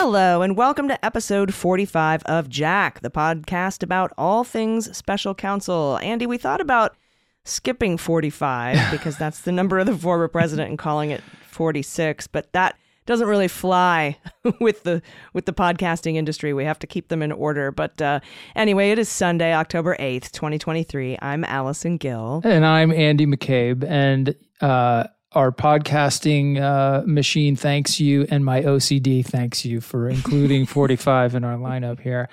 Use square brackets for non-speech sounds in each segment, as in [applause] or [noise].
Hello, and welcome to episode 45 of Jack, the podcast about all things special counsel. Andy, we thought about skipping 45 [laughs] because that's the number of the former president and calling it 46, but that doesn't really fly [laughs] with the with the podcasting industry. We have to keep them in order. But uh, anyway, it is Sunday, October 8th, 2023. I'm Allison Gill. And I'm Andy McCabe. And uh, our podcasting uh, machine thanks you, and my OCD thanks you for including [laughs] 45 in our lineup here.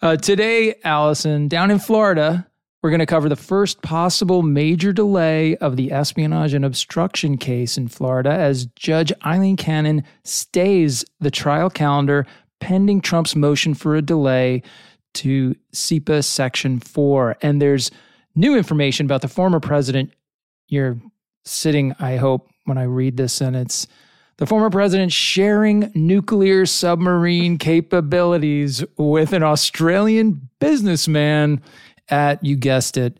Uh, today, Allison, down in Florida, we're going to cover the first possible major delay of the espionage and obstruction case in Florida as Judge Aileen Cannon stays the trial calendar pending Trump's motion for a delay to CIPA Section 4. And there's new information about the former president. You're sitting, I hope, when I read this sentence. The former president sharing nuclear submarine capabilities with an Australian businessman at, you guessed it,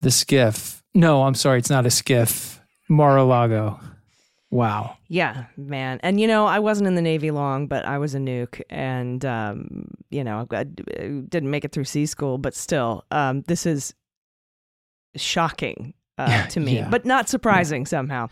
the skiff. No, I'm sorry, it's not a skiff. Mar-a-Lago. Wow. Yeah, man. And you know, I wasn't in the Navy long, but I was a nuke, and um, you know, I didn't make it through sea school, but still, um, this is shocking uh, to me, Yeah. but not surprising somehow.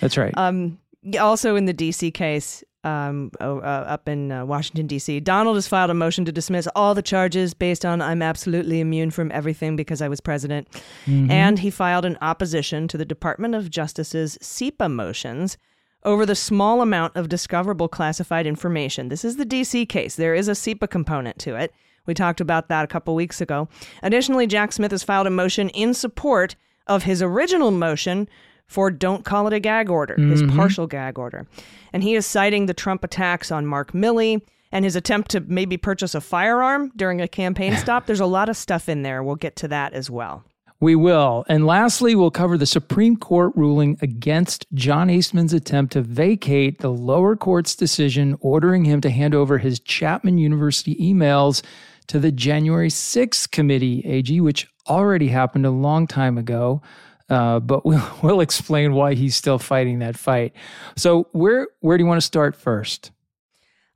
That's right. Um, also in the DC case, um, uh, up in uh, Washington D.C., Donald has filed a motion to dismiss all the charges based on I'm absolutely immune from everything because I was president, and he filed an opposition to the Department of Justice's CIPA motions over the small amount of discoverable classified information. This is the DC case. There is a CIPA component to it. We talked about that a couple weeks ago. Additionally, Jack Smith has filed a motion in support of his original motion for don't call it a gag order, his mm-hmm. partial gag order. And he is citing the Trump attacks on Mark Milley and his attempt to maybe purchase a firearm during a campaign [laughs] stop. There's a lot of stuff in there. We'll get to that as well. We will. And lastly, we'll cover the Supreme Court ruling against John Eastman's attempt to vacate the lower court's decision ordering him to hand over his Chapman University emails to the January 6th committee, AG, which already happened a long time ago. Uh, but [laughs] we'll, we'll explain why he's still fighting that fight. So, where where do you want to start first?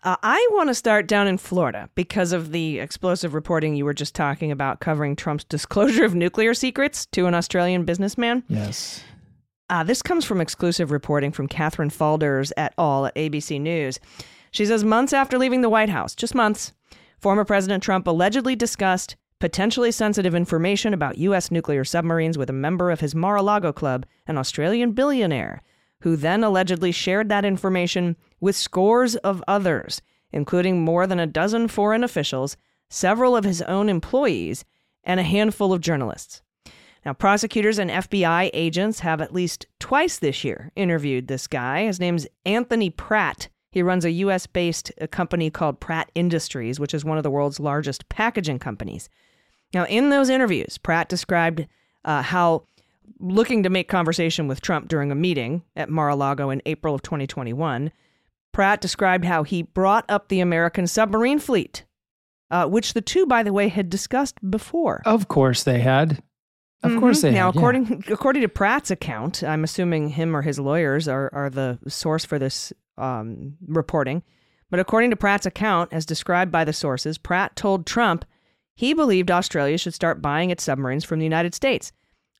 Uh, I want to start down in Florida because of the explosive reporting you were just talking about covering Trump's [laughs] disclosure of nuclear secrets to an Australian businessman. Yes. Uh, this comes from exclusive reporting from Katherine Faulders et al. at ABC News. She says months after leaving the White House, just months, former President Trump allegedly discussed potentially sensitive information about U.S. nuclear submarines with a member of his Mar a Lago club, an Australian billionaire, who then allegedly shared that information with scores of others, including more than a dozen foreign officials, several of his own employees, and a handful of journalists. Now, prosecutors and FBI agents have at least twice this year interviewed this guy. His name's Anthony Pratt. He runs a US based company called Pratt Industries, which is one of the world's largest packaging companies. Now, in those interviews, Pratt described uh, how looking to make conversation with Trump during a meeting at Mar a Lago in April of 2021, Pratt described how he brought up the American submarine fleet, uh, which the two, by the way, had discussed before. Of course they had. Of course they now, had. yeah. according according to Pratt's account, I'm assuming him or his lawyers are are the source for this um, reporting. But according to Pratt's account, as described by the sources, Pratt told Trump he believed Australia should start buying its submarines from the United States.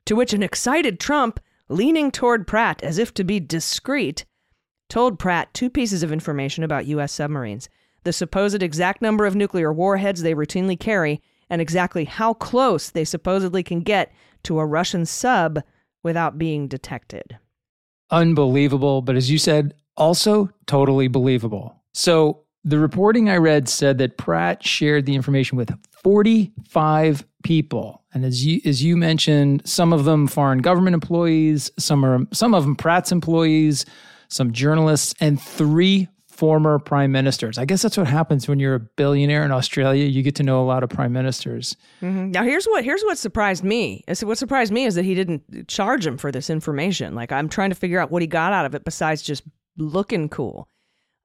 To which an excited Trump, leaning toward Pratt as if to be discreet, told Pratt two pieces of information about U.S. submarines the supposed exact number of nuclear warheads they routinely carry, and exactly how close they supposedly can get to a Russian sub without being detected. unbelievable, but as you said, also totally believable. So the reporting I read said that Pratt shared the information with 45 people. And as you as you mentioned, some of them foreign government employees, some are some of them Pratt's employees, some journalists, and three former prime ministers. I guess that's what happens when you're a billionaire in Australia. You get to know a lot of prime ministers. Mm-hmm. Now here's what here's what surprised me. What surprised me is that he didn't charge him for this information. Like I'm trying to figure out what he got out of it besides just looking cool.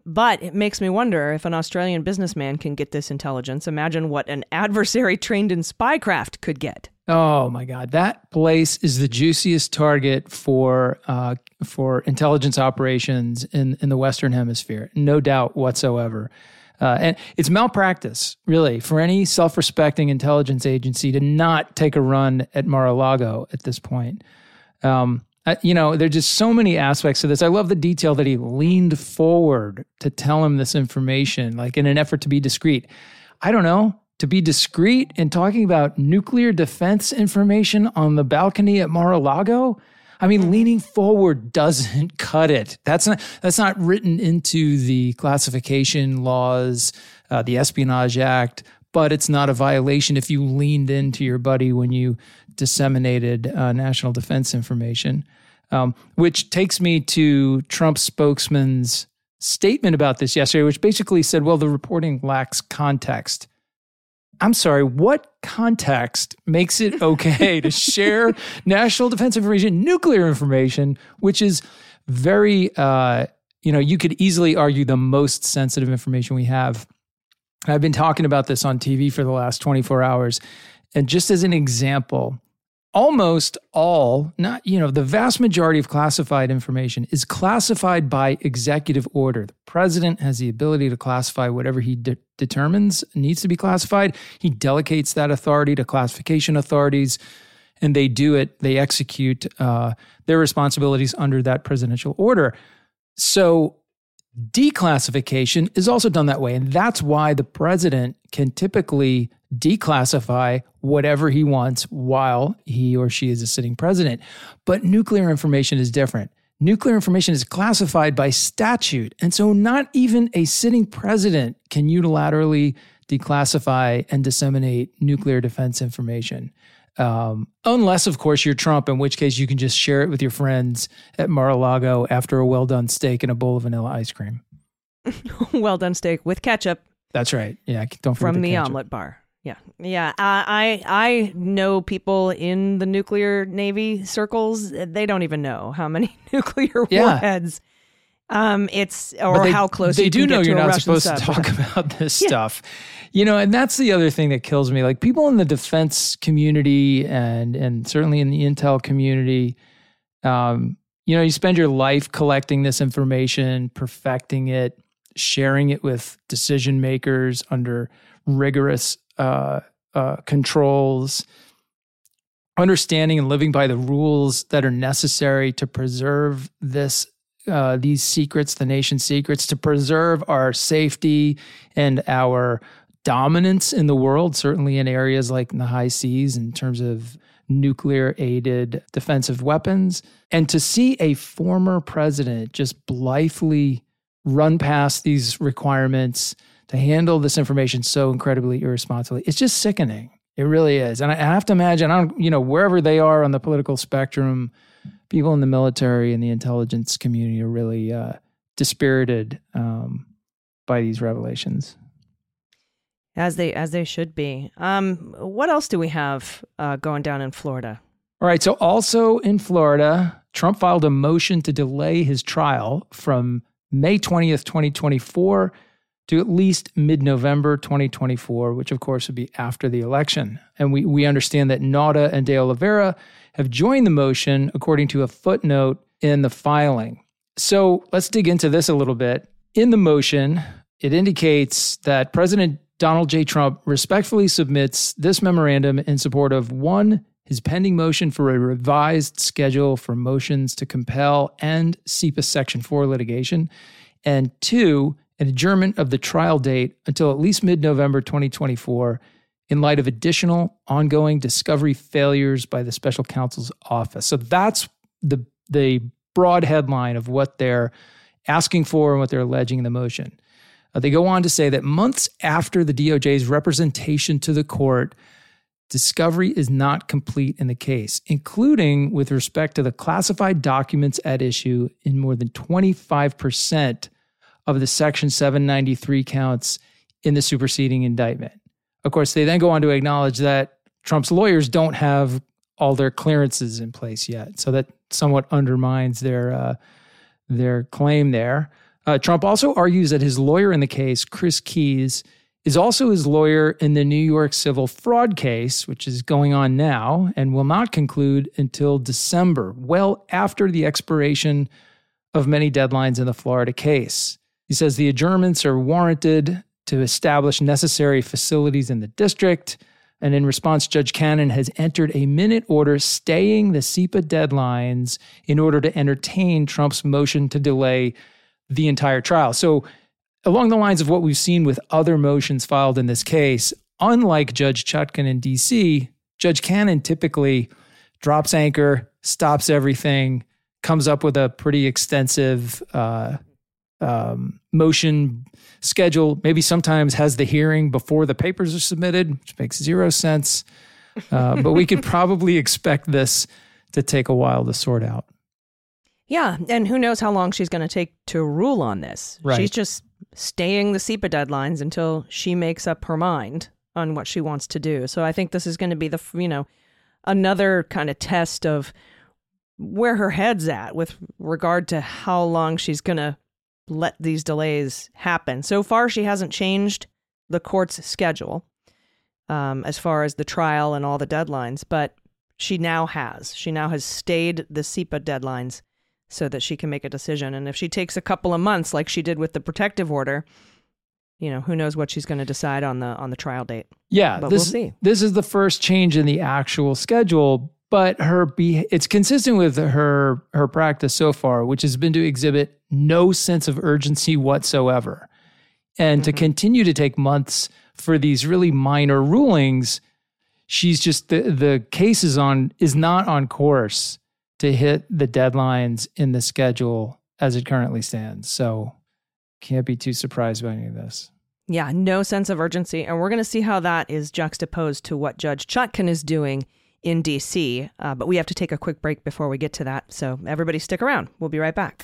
But it makes me wonder if an Australian businessman can get this intelligence. Imagine what an adversary trained in spycraft could get. Oh my God, that place is the juiciest target for uh, for intelligence operations in in the Western Hemisphere, no doubt whatsoever. Uh, and it's malpractice, really, for any self respecting intelligence agency to not take a run at Mar a Lago at this point. Um, You know, there's just so many aspects to this. I love the detail that he leaned forward to tell him this information, like in an effort to be discreet. I don't know to be discreet in talking about nuclear defense information on the balcony at Mar-a-Lago? I mean, leaning forward doesn't [laughs] cut it. That's not that's not written into the classification laws, uh, the Espionage Act. But it's not a violation if you leaned into your buddy when you disseminated uh, national defense information. Um, which takes me to Trump spokesman's statement about this yesterday, which basically said, "Well, the reporting lacks context." I'm sorry, what context makes it okay to [laughs] share national defense information, nuclear information, which is very, uh, you know, you could easily argue the most sensitive information we have. I've been talking about this on TV for the last 24 hours. And just as an example, almost all, not, you know, the vast majority of classified information is classified by executive order. The president has the ability to classify whatever he de- determines needs to be classified. He delegates that authority to classification authorities, and they do it, they execute uh, their responsibilities under that presidential order. So, declassification is also done that way. And that's why the president can typically declassify whatever he wants while he or she is a sitting president. But nuclear information is different. Nuclear information is classified by statute. And so not even a sitting president can unilaterally declassify and disseminate nuclear defense information. Um, unless, of course, you're Trump, in which case you can just share it with your friends at Mar a Lago after a well done steak and a bowl of vanilla ice cream. [laughs] well done steak with ketchup. That's right. Yeah, don't forget from the, the omelet bar. Yeah, yeah. I I know people in the nuclear navy circles. They don't even know how many [laughs] nuclear yeah. warheads. Um, it's or they, how close they do know you're not Russian supposed to talk [laughs] about this yeah. stuff. You know, and that's the other thing that kills me. Like people in the defense community and and certainly in the intel community, um, you know, you spend your life collecting this information, perfecting it, sharing it with decision makers under rigorous uh, uh, controls, understanding and living by the rules that are necessary to preserve this uh, these secrets, the nation's secrets, to preserve our safety and our dominance in the world, certainly in areas like in the high seas in terms of nuclear aided defensive weapons. And to see a former president just blithely run past these requirements to handle this information so incredibly irresponsibly. It's just sickening. It really is. And I have to imagine, I don't, you know, wherever they are on the political spectrum, people in the military and the intelligence community are really uh, dispirited um, by these revelations. As they as they should be. Um, what else do we have uh, going down in Florida? All right. So also in Florida, Trump filed a motion to delay his trial from May twentieth, twenty twenty four to at least mid November 2024, which of course would be after the election. And we, we understand that Nauta and De Oliveira have joined the motion according to a footnote in the filing. So let's dig into this a little bit. In the motion, it indicates that President Donald J. Trump respectfully submits this memorandum in support of one, his pending motion for a revised schedule for motions to compel and CIPA Section 4 litigation, and two, an adjournment of the trial date until at least mid November 2024 in light of additional ongoing discovery failures by the special counsel's office. So that's the, the broad headline of what they're asking for and what they're alleging in the motion. Uh, they go on to say that months after the DOJ's representation to the court discovery is not complete in the case, including with respect to the classified documents at issue in more than 25% of the Section 793 counts in the superseding indictment. Of course, they then go on to acknowledge that Trump's lawyers don't have all their clearances in place yet, so that somewhat undermines their uh, their claim there. Uh, Trump also argues that his lawyer in the case, Chris Kise, is also his lawyer in the New York civil fraud case, which is going on now and will not conclude until December, well after the expiration of many deadlines in the Florida case. He says the adjournments are warranted to establish necessary facilities in the district. And in response, Judge Cannon has entered a minute order staying the CIPA deadlines in order to entertain Trump's motion to delay the entire trial. So along the lines of what we've seen with other motions filed in this case, unlike Judge Chutkan in DC, Judge Cannon typically drops anchor, stops everything, comes up with a pretty extensive uh, um, motion schedule. Maybe sometimes has the hearing before the papers are submitted, which makes zero sense. Uh, [laughs] but we could probably expect this to take a while to sort out. Yeah, and who knows how long she's going to take to rule on this. Right. She's just staying the CIPA deadlines until she makes up her mind on what she wants to do. So I think this is going to be the, you know, another kind of test of where her head's at with regard to how long she's going to let these delays happen. So far, she hasn't changed the court's schedule um, as far as the trial and all the deadlines, but she now has. She now has stayed the CIPA deadlines so that she can make a decision. And if she takes a couple of months, like she did with the protective order, you know, who knows what she's going to decide on the on the trial date. Yeah, But this, we'll see. This is the first change in the actual schedule, but her be it's consistent with her her practice so far, which has been to exhibit no sense of urgency whatsoever, and to Mhm. continue to take months for these really minor rulings. She's just the the case is on is not on course to hit the deadlines in the schedule as it currently stands. So can't be too surprised by any of this. Yeah, no sense of urgency. And we're going to see how that is juxtaposed to what Judge Chutkan is doing in D.C. Uh, but we have to take a quick break before we get to that. So everybody stick around. We'll be right back.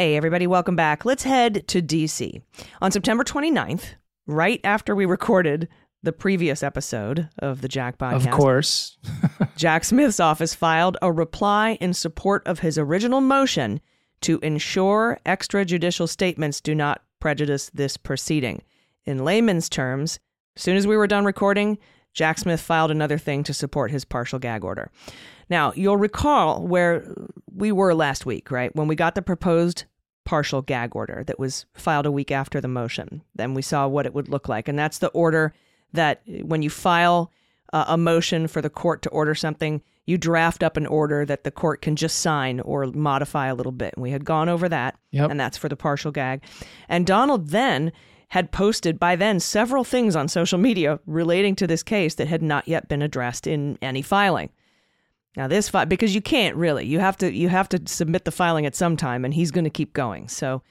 Hey, everybody, welcome back. Let's head to DC. On September 29th, right after we recorded the previous episode of the Jack podcast. Of course. [laughs] Jack Smith's office filed a reply in support of his original motion to ensure extrajudicial statements do not prejudice this proceeding. In layman's terms, as soon as we were done recording, Jack Smith filed another thing to support his partial gag order. Now, you'll recall where we were last week, right? When we got the proposed partial gag order that was filed a week after the motion. Then we saw what it would look like. And that's the order that when you file uh, a motion for the court to order something, you draft up an order that the court can just sign or modify a little bit. And we had gone over that, yep. and that's for the partial gag. And Donald then had posted by then several things on social media relating to this case that had not yet been addressed in any filing. Now this file because you can't really you have to you have to submit the filing at some time, and he's going to keep going. So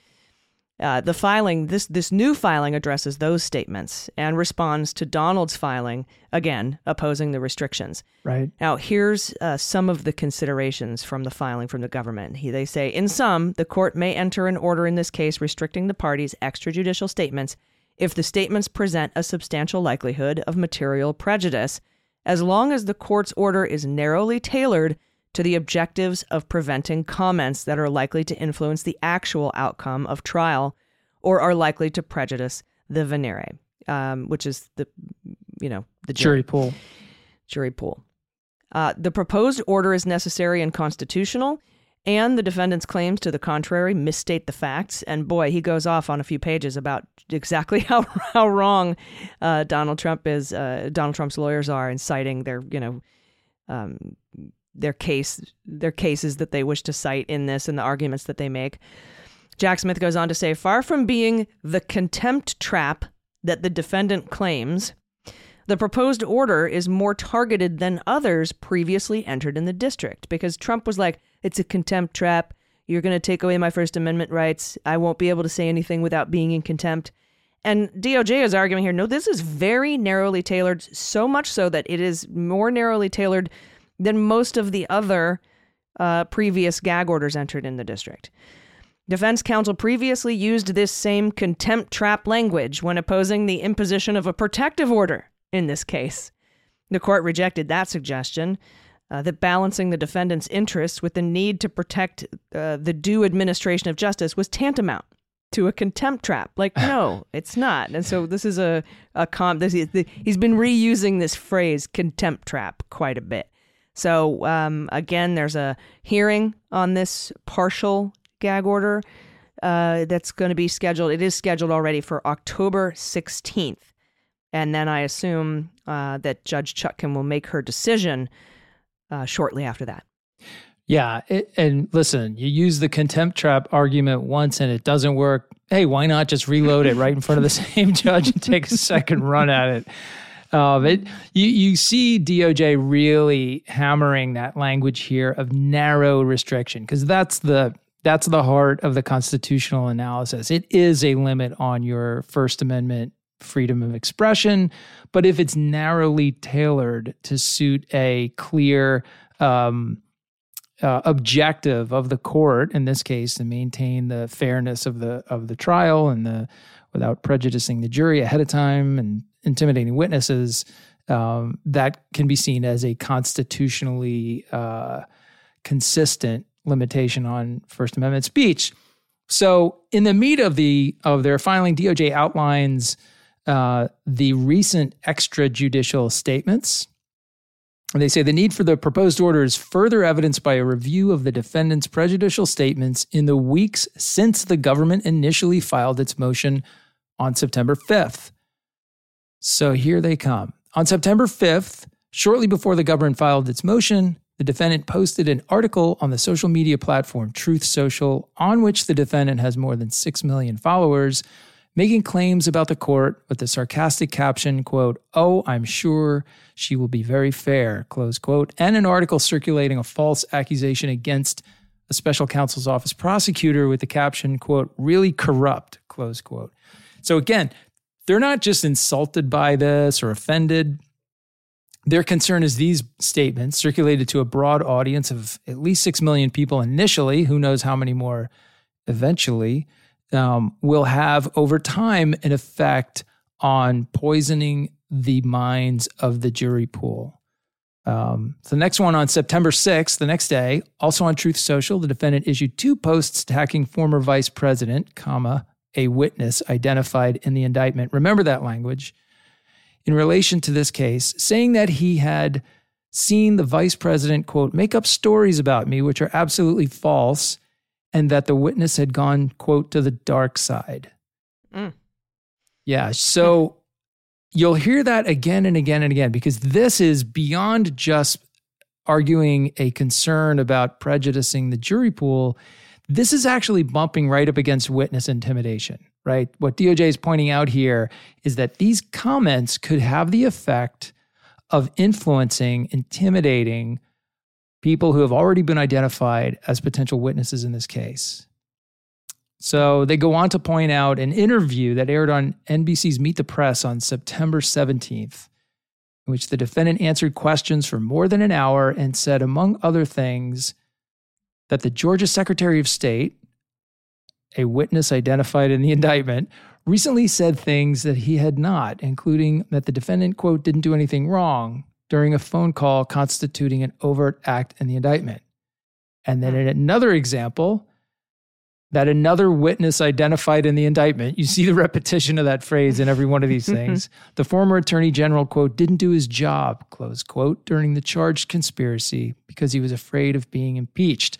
uh, the filing this this new filing addresses those statements and responds to Donald's filing again opposing the restrictions. Right now, here's uh, some of the considerations from the filing from the government. He, they say in sum, the court may enter an order in this case restricting the parties' extrajudicial statements if the statements present a substantial likelihood of material prejudice as long as the court's order is narrowly tailored to the objectives of preventing comments that are likely to influence the actual outcome of trial or are likely to prejudice the venire, um, which is the, you know, the jury, jury pool. Jury pool. Uh, the proposed order is necessary and constitutional and the defendant's claims to the contrary misstate the facts. And boy, he goes off on a few pages about exactly [laughs] how how wrong uh, Donald Trump is. Uh, Donald Trump's lawyers are in citing their you know um, their case their cases that they wish to cite in this and the arguments that they make. Jack Smith goes on to say, far from being the contempt trap that the defendant claims, the proposed order is more targeted than others previously entered in the district because Trump was like, it's a contempt trap. You're going to take away my First Amendment rights. I won't be able to say anything without being in contempt. And DOJ is arguing here no, this is very narrowly tailored, so much so that it is more narrowly tailored than most of the other uh, previous gag orders entered in the district. Defense counsel previously used this same contempt trap language when opposing the imposition of a protective order in this case. The court rejected that suggestion uh, that balancing the defendant's interests with the need to protect uh, the due administration of justice was tantamount to a contempt trap. Like, [laughs] no, it's not. And so this is a, a com. This is, he's been reusing this phrase contempt trap quite a bit. So um, again, there's a hearing on this partial gag order uh, that's going to be scheduled. It is scheduled already for October 16th. And then I assume uh, that Judge Chutkan will make her decision uh, shortly after that. Yeah. It, and listen, you use the contempt trap argument once and it doesn't work. Hey, why not just reload it right in front of the [laughs] same judge and take a second run at it? Um, it you, you see DOJ really hammering that language here of narrow restriction because that's the that's the heart of the constitutional analysis. It is a limit on your First Amendment freedom of expression. But if it's narrowly tailored to suit a clear um, uh, objective of the court, in this case, to maintain the fairness of the of the trial and the without prejudicing the jury ahead of time and intimidating witnesses, um, that can be seen as a constitutionally uh, consistent limitation on First Amendment speech. So, in the meat of the of their filing, DOJ outlines uh, the recent extrajudicial statements. And they say the need for the proposed order is further evidenced by a review of the defendant's prejudicial statements in the weeks since the government initially filed its motion on September 5th. So here they come. On September 5th, shortly before the government filed its motion, the defendant posted an article on the social media platform Truth Social, on which the defendant has more than 6 million followers, making claims about the court with the sarcastic caption, quote, Oh, I'm sure she will be very fair, close quote, and an article circulating a false accusation against a special counsel's office prosecutor with the caption, quote, really corrupt, close quote. So again, they're not just insulted by this or offended. Their concern is these statements circulated to a broad audience of at least 6 million people initially, who knows how many more eventually, um, will have over time an effect on poisoning the minds of the jury pool. Um, so the next one on September 6th, the next day, also on Truth Social, the defendant issued two posts attacking former vice president, comma, a witness identified in the indictment. Remember that language in relation to this case, saying that he had seen the vice president, quote, make up stories about me, which are absolutely false, and that the witness had gone, quote, to the dark side. Mm. Yeah. So [laughs] you'll hear that again and again and again because this is beyond just arguing a concern about prejudicing the jury pool. This is actually bumping right up against witness intimidation, right? What DOJ is pointing out here is that these comments could have the effect of influencing, intimidating people who have already been identified as potential witnesses in this case. So they go on to point out an interview that aired on NBC's Meet the Press on September 17th, in which the defendant answered questions for more than an hour and said, among other things, that the Georgia Secretary of State, a witness identified in the [laughs] indictment, recently said things that he had not, including that the defendant, quote, didn't do anything wrong during a phone call constituting an overt act in the indictment. And then hmm. in another example, that another witness identified in the indictment, you see the repetition of that phrase in every one of these [laughs] things. the former attorney general, quote, didn't do his job, close quote, during the charged conspiracy because he was afraid of being impeached.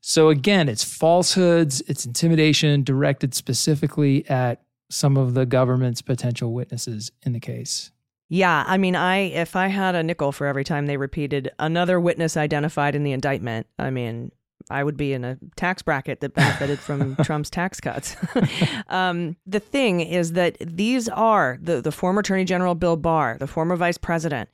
So again, it's falsehoods, it's intimidation directed specifically at some of the government's potential witnesses in the case. Yeah, I mean, I if I had a nickel for every time they repeated another witness identified in the indictment, I mean, I would be in a tax bracket that benefited from [laughs] Trump's tax cuts. [laughs] um, the thing is that these are the, the former Attorney General Bill Barr, the former Vice President,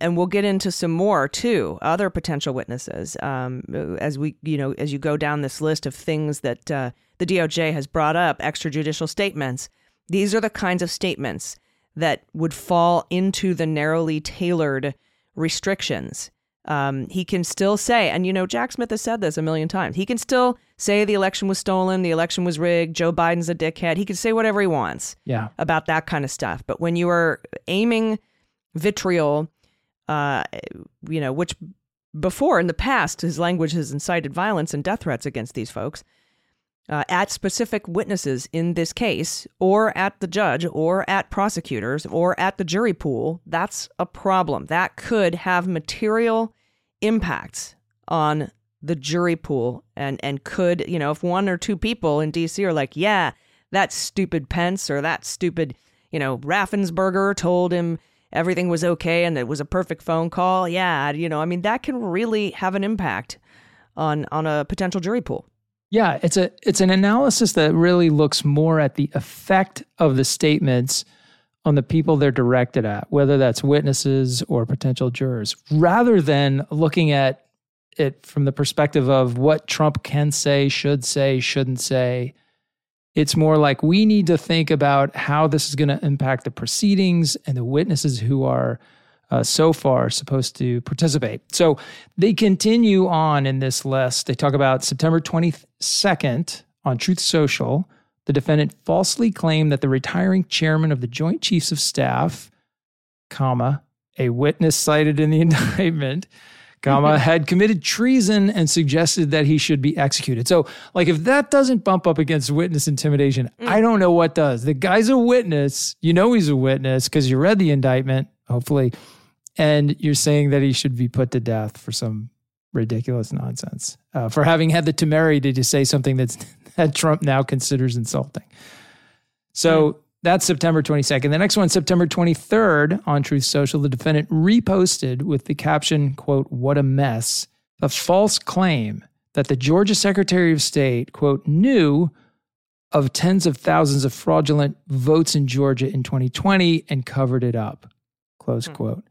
and we'll get into some more too, other potential witnesses um, as we, you know, as you go down this list of things that uh, the DOJ has brought up, extrajudicial statements. These are the kinds of statements that would fall into the narrowly tailored restrictions um, he can still say, and you know, Jack Smith has said this a million times. He can still say the election was stolen, the election was rigged, Joe Biden's a dickhead. He can say whatever he wants yeah. about that kind of stuff. But when you are aiming vitriol, uh, you know, which before in the past his language has incited violence and death threats against these folks, uh, at specific witnesses in this case, or at the judge, or at prosecutors, or at the jury pool, that's a problem. That could have material impacts on the jury pool and and could you know if one or two people in DC are like yeah that stupid Pence or that stupid you know Raffensperger told him everything was okay and it was a perfect phone call yeah you know I mean that can really have an impact on on a potential jury pool yeah, it's a it's an analysis that really looks more at the effect of the statements on the people they're directed at, whether that's witnesses or potential jurors, rather than looking at it from the perspective of what Trump can say, should say, shouldn't say. It's more like we need to think about how this is going to impact the proceedings and the witnesses who are uh, so far supposed to participate. So they continue on in this list. They talk about September 22nd on Truth Social. The defendant falsely claimed that the retiring chairman of the Joint Chiefs of Staff, comma, a witness cited in the [laughs] indictment, comma, [laughs] had committed treason and suggested that he should be executed. So, like, if that doesn't bump up against witness intimidation, mm. I don't know what does. The guy's a witness. You know he's a witness because you read the indictment, hopefully and you're saying that he should be put to death for some ridiculous nonsense uh, for having had the temerity to say something that's [laughs] that Trump now considers insulting. So mm. that's September 22nd. The next one, September 23rd, on Truth Social, the defendant reposted with the caption, "quote What a mess!" a false claim that the Georgia Secretary of State, quote, knew of tens of thousands of fraudulent votes in Georgia in 2020 and covered it up, close mm. quote.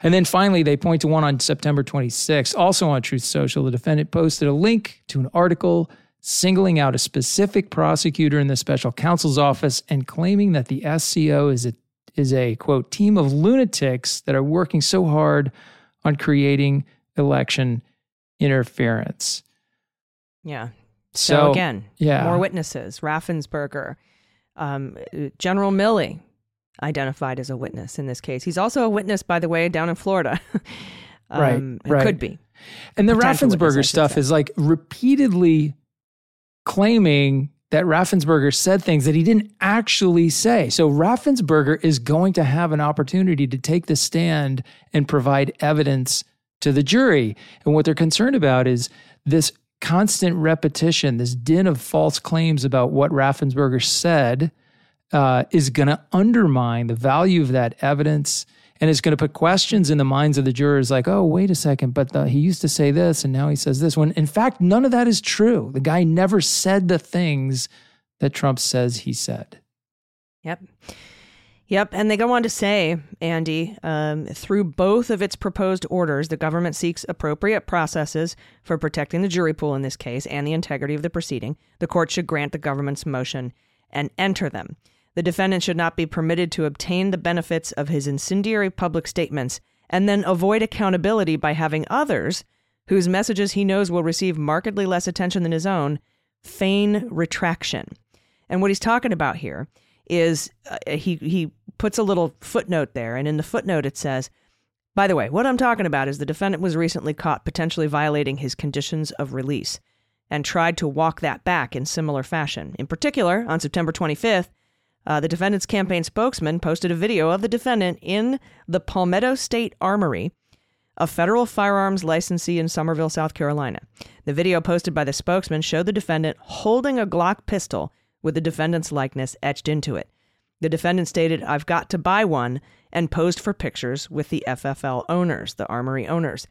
And then finally, they point to one on September 26th, also on Truth Social. The defendant posted a link to an article singling out a specific prosecutor in the special counsel's office and claiming that the SCO is, a, is a quote team of lunatics that are working so hard on creating election interference. Yeah. So, So, again, yeah. more witnesses. Raffensperger, um, General Milley identified as a witness in this case. He's also a witness, by the way, down in Florida. [laughs] Right, um, it right. Could be. And the Potential witness, stuff is like repeatedly claiming that Raffensperger said things that he didn't actually say. So Raffensperger is going to have an opportunity to take the stand and provide evidence to the jury. And what they're concerned about is this constant repetition, this din of false claims about what Raffensperger said uh, is going to undermine the value of that evidence and it's going to put questions in the minds of the jurors like, oh, wait a second, but the, he used to say this and now he says this. When in fact, none of that is true. The guy never said the things that Trump says he said. Yep. Yep. And they go on to say, Andy, um, through both of its proposed orders, the government seeks appropriate processes for protecting the jury pool in this case and the integrity of the proceeding. The court should grant the government's motion and enter them. The defendant should not be permitted to obtain the benefits of his incendiary public statements and then avoid accountability by having others, whose messages he knows will receive markedly less attention than his own, feign retraction. And what he's talking about here is uh, he he puts a little footnote there, and in the footnote it says, "By the way, what I'm talking about is the defendant was recently caught potentially violating his conditions of release, and tried to walk that back in similar fashion. In particular, on September 25th." Uh, the defendant's campaign spokesman posted a video of the defendant in the Palmetto State Armory, a federal firearms licensee in Summerville, South Carolina. The video posted by the spokesman showed the defendant holding a Glock pistol with the defendant's likeness etched into it. The defendant stated, I've got to buy one, and posed for pictures with the FFL owners, the armory owners.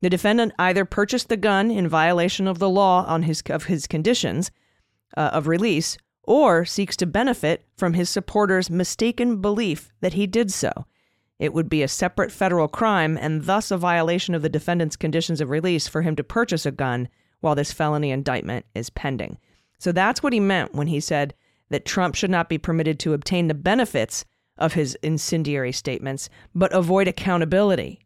The defendant either purchased the gun in violation of the law on his, of his conditions uh, of release or seeks to benefit from his supporters' mistaken belief that he did so. It would be a separate federal crime and thus a violation of the defendant's conditions of release for him to purchase a gun while this felony indictment is pending. So that's what he meant when he said that Trump should not be permitted to obtain the benefits of his incendiary statements, but avoid accountability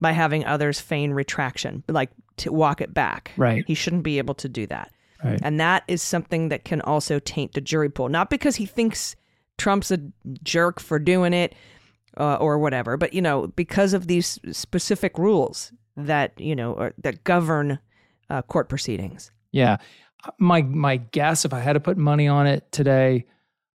by having others feign retraction, like to walk it back. Right. He shouldn't be able to do that. Right. And that is something that can also taint the jury pool. Not because he thinks Trump's a jerk for doing it uh, or whatever, but, you know, because of these specific rules that, you know, are, that govern uh, court proceedings. Yeah. My my guess, if I had to put money on it today,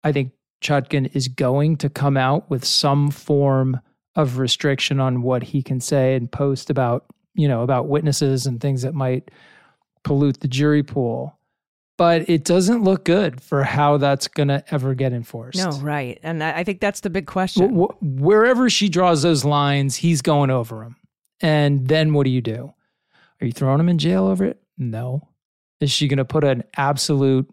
I think Chutkan is going to come out with some form of restriction on what he can say and post about, you know, about witnesses and things that might pollute the jury pool. But it doesn't look good for how that's going to ever get enforced. No, right. And I think that's the big question. Wh- wh- wherever she draws those lines, he's going over them. And then what do you do? Are you throwing him in jail over it? No. Is she going to put an absolute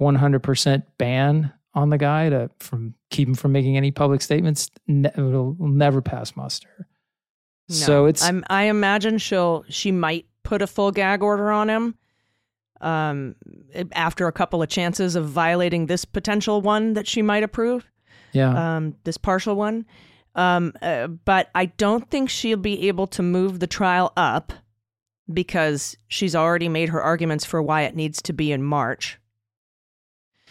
100% ban on the guy to from keep him from making any public statements? Ne- it'll, never pass muster. No. So it's I'm, I imagine she'll she might put a full gag order on him um, after a couple of chances of violating this potential one that she might approve, yeah. um, this partial one. Um, uh, but I don't think she'll be able to move the trial up because she's already made her arguments for why it needs to be in March.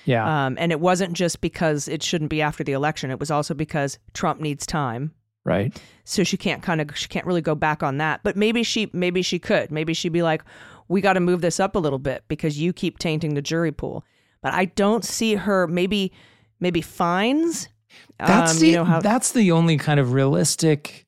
yeah. Um, and it wasn't just because it shouldn't be after the election; it was also because Trump needs time right. so she can't kind of she can't really go back on that but maybe she maybe she could maybe she'd be like we got to move this up a little bit because you keep tainting the jury pool but i don't see her maybe maybe fines That's Um, the you know how that's the only kind of realistic,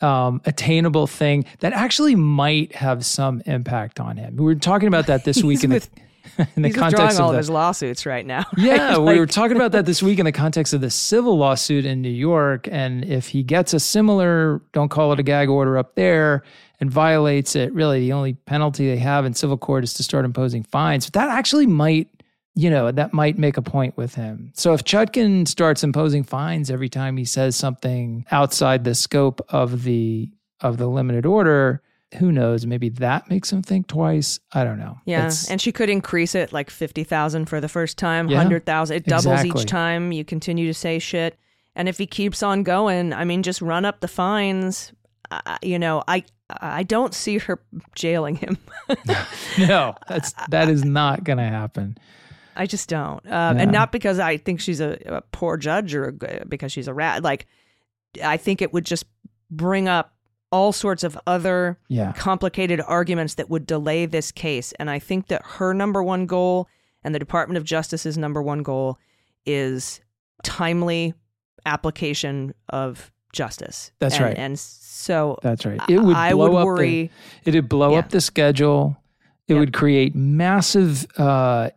um, attainable thing that actually might have some impact on him. We were talking about that this [laughs] week in with- the [laughs] in the he's context withdrawing all of of the, his lawsuits right now [laughs] yeah, right? we were talking about that [laughs] this week in the context of the civil lawsuit in New York. And if he gets a similar, don't call it a gag order up there and violates it, really the only penalty they have in civil court is to start imposing fines. But That actually might, you know, that might make a point with him. So if Chutkan starts imposing fines every time he says something outside the scope of the of the limited order, who knows? Maybe that makes him think twice. I don't know. yeah It's- and she could increase it like 50,000 for the first time Yeah, 100,000 it doubles exactly. each time you continue to say shit And if he keeps on going, I mean, just run up the fines. Uh, you know, I I don't see her jailing him. [laughs] [laughs] no, that's [laughs] that is not going to happen. I just don't, um, Yeah. and not because I think she's a, a poor judge or a- because she's a rat. Like, I think it would just bring up all sorts of other Yeah. complicated arguments that would delay this case. And I think that her number one goal and the Department of Justice's number one goal is timely application of justice. That's And- right. And so That's right. It would I blow would up worry. The, it'd blow Yeah. up the schedule. It would create massive uh,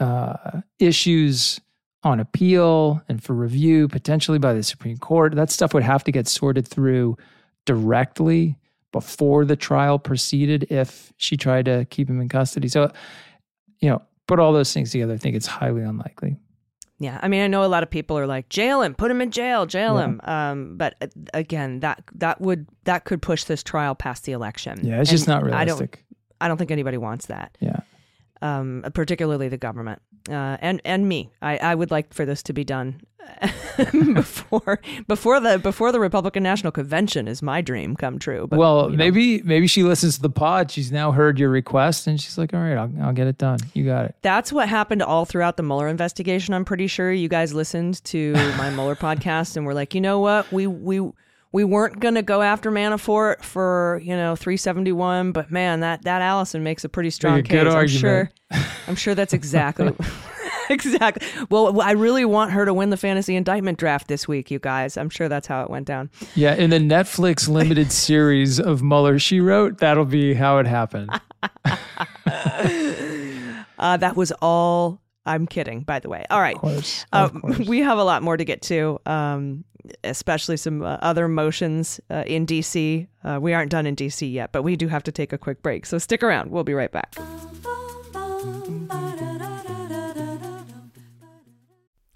uh, issues on appeal and for review, potentially by the Supreme Court. That stuff would have to get sorted through directly before the trial proceeded if she tried to keep him in custody. So, you know, put all those things together. I think it's highly unlikely. Yeah, I mean, I know a lot of people are like, jail him, put him in jail, jail Yeah. him. Um, but uh, again, that that would that could push this trial past the election. Yeah, it's just not I don't, realistic. I don't think anybody wants that. Yeah. Um, particularly the government, uh, and and me. I, I would like for this to be done [laughs] before before the before the Republican National Convention is my dream come true. But well, you know, maybe maybe she listens to the pod. She's now heard your request, and she's like, "All right, I'll, I'll get it done. You got it." That's what happened all throughout the Mueller investigation. I'm pretty sure you guys listened to my Mueller [laughs] podcast and were like, you know what, we we we weren't gonna go after Manafort for you know 371, but man, that that Allison makes a pretty strong Make a good case. I'm argument. sure. I'm sure that's exactly. [laughs] exactly. Well, I really want her to win the fantasy indictment draft this week, you guys. I'm sure that's how it went down. Yeah, in the Netflix limited [laughs] series of Mueller, she wrote, that'll be how it happened. [laughs] Uh, that was all. I'm kidding, by the way. All right. course, Uh, of course. we have a lot more to get to, um, especially some uh, other motions uh, in DC. Uh, we aren't done in DC yet, but we do have to take a quick break. So stick around. We'll be right back.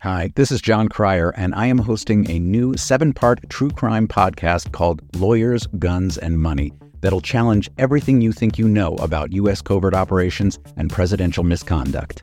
Hi, this is Jon Cryer, and I am hosting a new seven part true crime podcast called Lawyers, Guns, and Money that'll challenge everything you think you know about U.S. covert operations and presidential misconduct.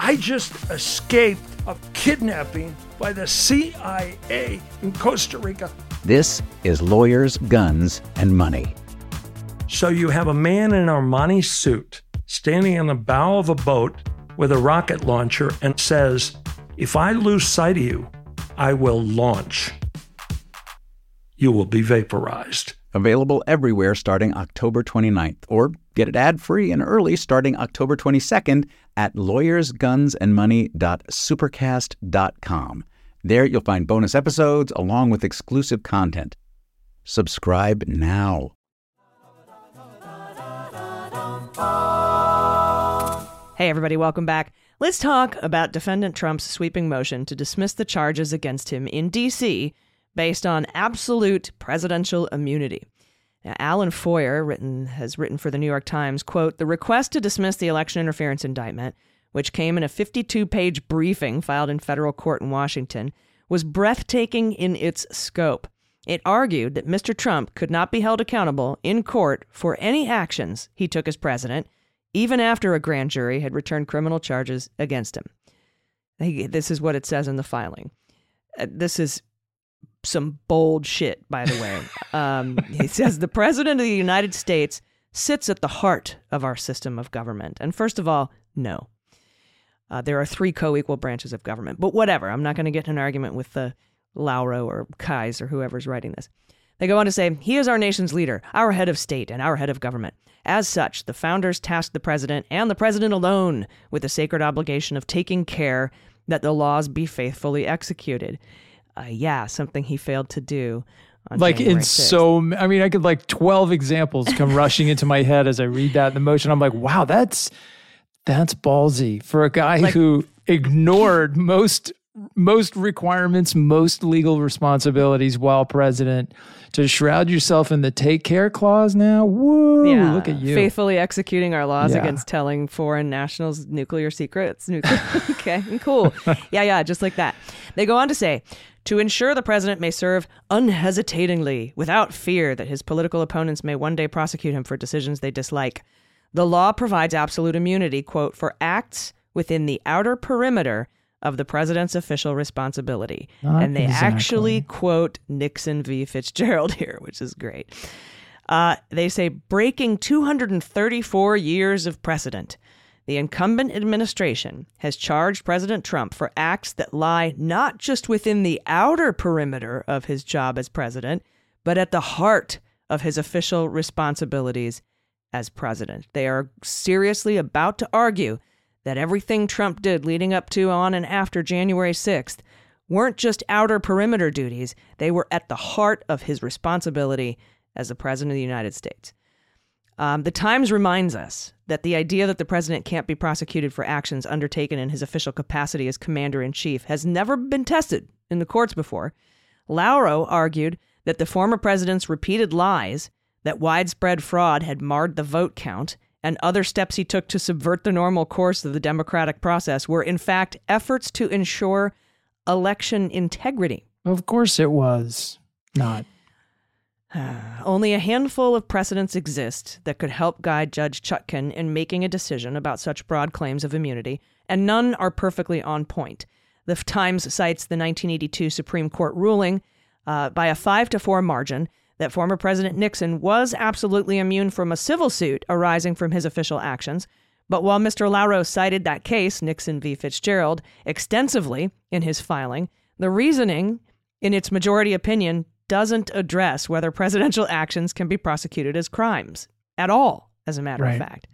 I just escaped a kidnapping by the CIA in Costa Rica. This is Lawyers, Guns, and Money. So you have a man in an Armani suit standing in the bow of a boat with a rocket launcher and says, If I lose sight of you, I will launch. You will be vaporized. Available everywhere starting October 29th, or get it ad free and early starting October 22nd at lawyersgunsandmoney.supercast.com. There you'll find bonus episodes along with exclusive content. Subscribe now. Hey, everybody, welcome back. Let's talk about defendant Trump's sweeping motion to dismiss the charges against him in D.C. based on absolute presidential immunity. Now, Alan Feuer written, has written for the New York Times, quote, the request to dismiss the election interference indictment, which came in a 52-page briefing filed in federal court in Washington, was breathtaking in its scope. It argued that Mr. Trump could not be held accountable in court for any actions he took as president, even after a grand jury had returned criminal charges against him. This is what it says in the filing. Uh, this is some bold shit, by the way. um, he [laughs] says the President of the United States sits at the heart of our system of government. And first of all, no. Uh, there are three co equal branches of government. But whatever, I'm not going to get in an argument with the Lauro or Kise or whoever's writing this. They go on to say, He is our nation's leader, our head of state, and our head of government. As such, the founders tasked the president and the president alone with the sacred obligation of taking care that the laws be faithfully executed. Uh, yeah, something he failed to do. like January in 6th. so, I mean, I could like 12 examples come rushing into my head as I read that in the motion. I'm like, wow, that's, that's ballsy for a guy Like- who ignored most most requirements, most legal responsibilities while president. To shroud yourself in the take care clause now, woo! Yeah, look at you. Faithfully executing our laws Yeah. against telling foreign nationals nuclear secrets. Nuclear. [laughs] okay, cool. Yeah, yeah, just like that. They go on to say to ensure the president may serve unhesitatingly without fear that his political opponents may one day prosecute him for decisions they dislike. The law provides absolute immunity, quote, for acts within the outer perimeter of the president's official responsibility. Not and they exactly. actually quote Nixon v. Fitzgerald [laughs] here, which is great. Uh, they say breaking 234 years of precedent. The incumbent administration has charged President Trump for acts that lie not just within the outer perimeter of his job as president, but at the heart of his official responsibilities as president. They are seriously about to argue that everything Trump did leading up to, on, and after January 6th weren't just outer perimeter duties, they were at the heart of his responsibility as the President of the United States. Um, the Times reminds us that the idea that the president can't be prosecuted for actions undertaken in his official capacity as commander in chief has never been tested in the courts before. Lauro argued that the former president's repeated lies that widespread fraud had marred the vote count and other steps he took to subvert the normal course of the democratic process were, in fact, efforts to ensure election integrity. Of course it was not. [sighs] Only a handful of precedents exist that could help guide Judge Chutkan in making a decision about such broad claims of immunity, and none are perfectly on point. The Times cites the 1982 Supreme Court ruling uh, by a 5 to 4 margin that former President Nixon was absolutely immune from a civil suit arising from his official actions. But while Mr. Lauro cited that case, Nixon v. Fitzgerald, extensively in his filing, the reasoning in its majority opinion doesn't address whether presidential [laughs] actions can be prosecuted as crimes at all, as a matter Right. of fact.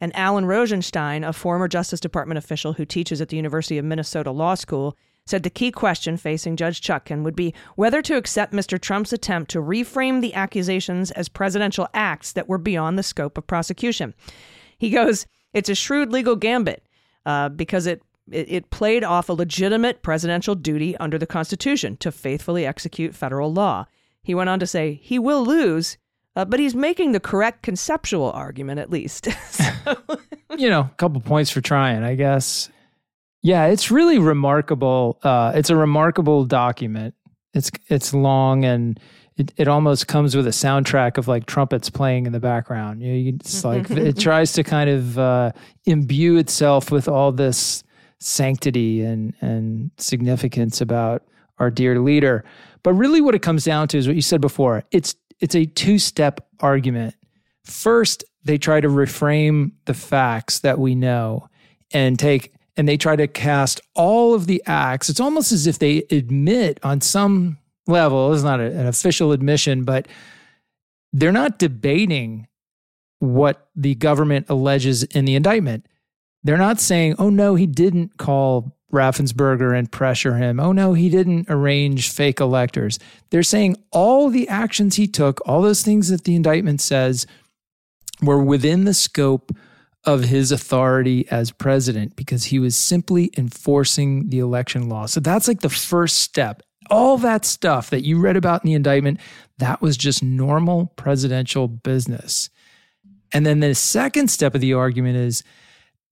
And Alan Rozenshtein, a former Justice Department official who teaches at the University of Minnesota Law School, said the key question facing Judge Chutkan would be whether to accept Mr. Trump's attempt to reframe the accusations as presidential acts that were beyond the scope of prosecution. He goes, It's a shrewd legal gambit uh, because it, it, played off a legitimate presidential duty under the Constitution to faithfully execute federal law. He went on to say he will lose, uh, but he's making the correct conceptual argument at least. [laughs] [laughs] you know, a couple points for trying, I guess. Yeah, it's really remarkable. Uh, it's a remarkable document. It's it's long and it, it almost comes with a soundtrack of like trumpets playing in the background. You know, it's like it [laughs] tries to kind of uh, imbue itself with all this sanctity and and significance about our dear leader. But really, what it comes down to is what you said before. It's it's a two step argument. First, they try to reframe the facts that we know and take and they try to cast all of the acts. It's almost as if they admit on some level, it's not a- an official admission, but they're not debating what the government alleges in the indictment. They're not saying, oh no, he didn't call Raffensperger and pressure him. Oh no, he didn't arrange fake electors. They're saying all the actions he took, all those things that the indictment says, were within the scope of his authority as president because he was simply enforcing the election law. So that's like the first step. All that stuff that you read about in the indictment, that was just normal presidential business. And then the second step of the argument is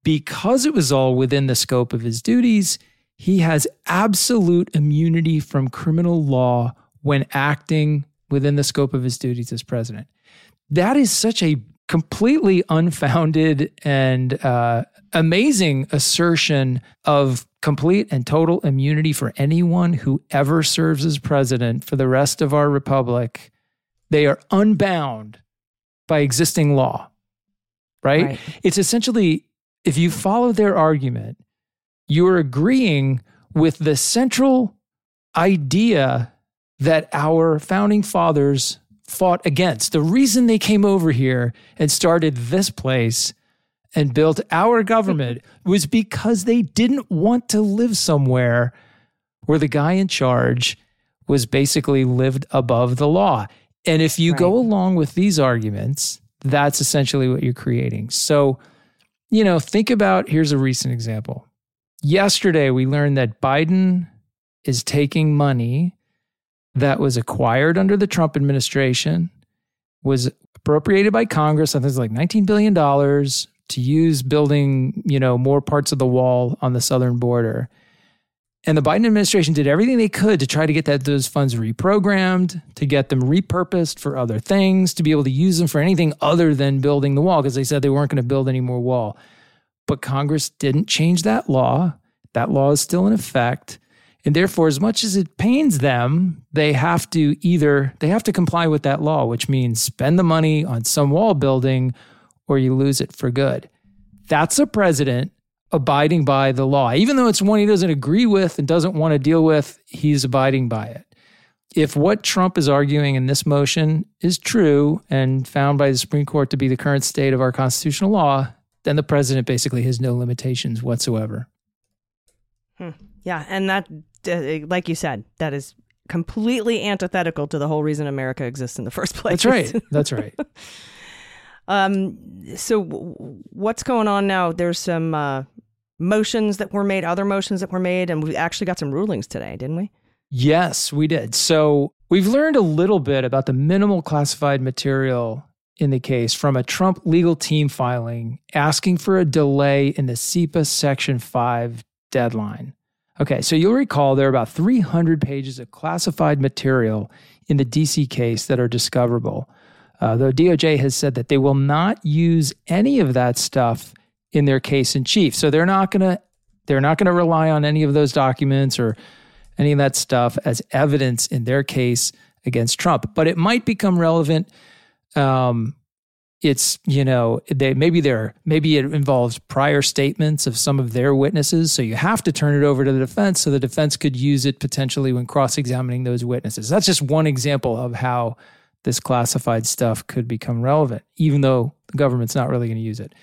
because it was all within the scope of his duties, he has absolute immunity from criminal law when acting within the scope of his duties as president. That is such a completely unfounded and uh, amazing assertion of complete and total immunity for anyone who ever serves as president for the rest of our republic. They are unbound by existing law, right? Right. It's essentially, if you follow their argument, you're agreeing with the central idea that our founding fathers fought against. The reason they came over here and started this place and built our government was because they didn't want to live somewhere where the guy in charge was basically lived above the law. And if you go along with these arguments, that's essentially what you're creating. So, you know, think about here's a recent example. Yesterday, we learned that Biden is taking money that was acquired under the Trump administration, was appropriated by Congress, it's like $19 billion to use building, you know, more parts of the wall on the southern border. And the Biden administration did everything they could to try to get that those funds reprogrammed, to get them repurposed for other things, to be able to use them for anything other than building the wall, because they said they weren't going to build any more wall. But Congress didn't change that law. That law is still in effect. And therefore, as much as it pains them, they have to either they have to comply with that law, which means spend the money on some wall building or you lose it for good. That's a president abiding by the law. Even though it's one he doesn't agree with and doesn't want to deal with, he's abiding by it. If what Trump is arguing in this motion is true and found by the Supreme Court to be the current state of our constitutional law, then the president basically has no limitations whatsoever. Hmm. Yeah, and that, like you said, that is completely antithetical to the whole reason America exists in the [laughs] first place. That's right. That's right. [laughs] um. So, w- what's going on now? There's some uh, motions that were made, other motions that were made, and we actually got some rulings today, didn't we? Yes, we did. So we've learned a little bit about the minimal classified material in the case from a Trump legal team filing asking for a delay in the CIPA Section 5 deadline. Okay, so you'll recall there are about 300 pages of classified material in the DC case that are discoverable. Uh, the DOJ has said that they will not use any of that stuff in their case in chief. So they're not going to they're not going to rely on any of those documents or any of that stuff as evidence in their case against Trump. But it might become relevant. Um, it's you know they maybe they're maybe it involves prior statements of some of their witnesses, so you have to turn it over to the defense, so the defense could use it potentially when cross-examining those witnesses. That's just one example of how this classified stuff could become relevant, even though the government's not really going to use it.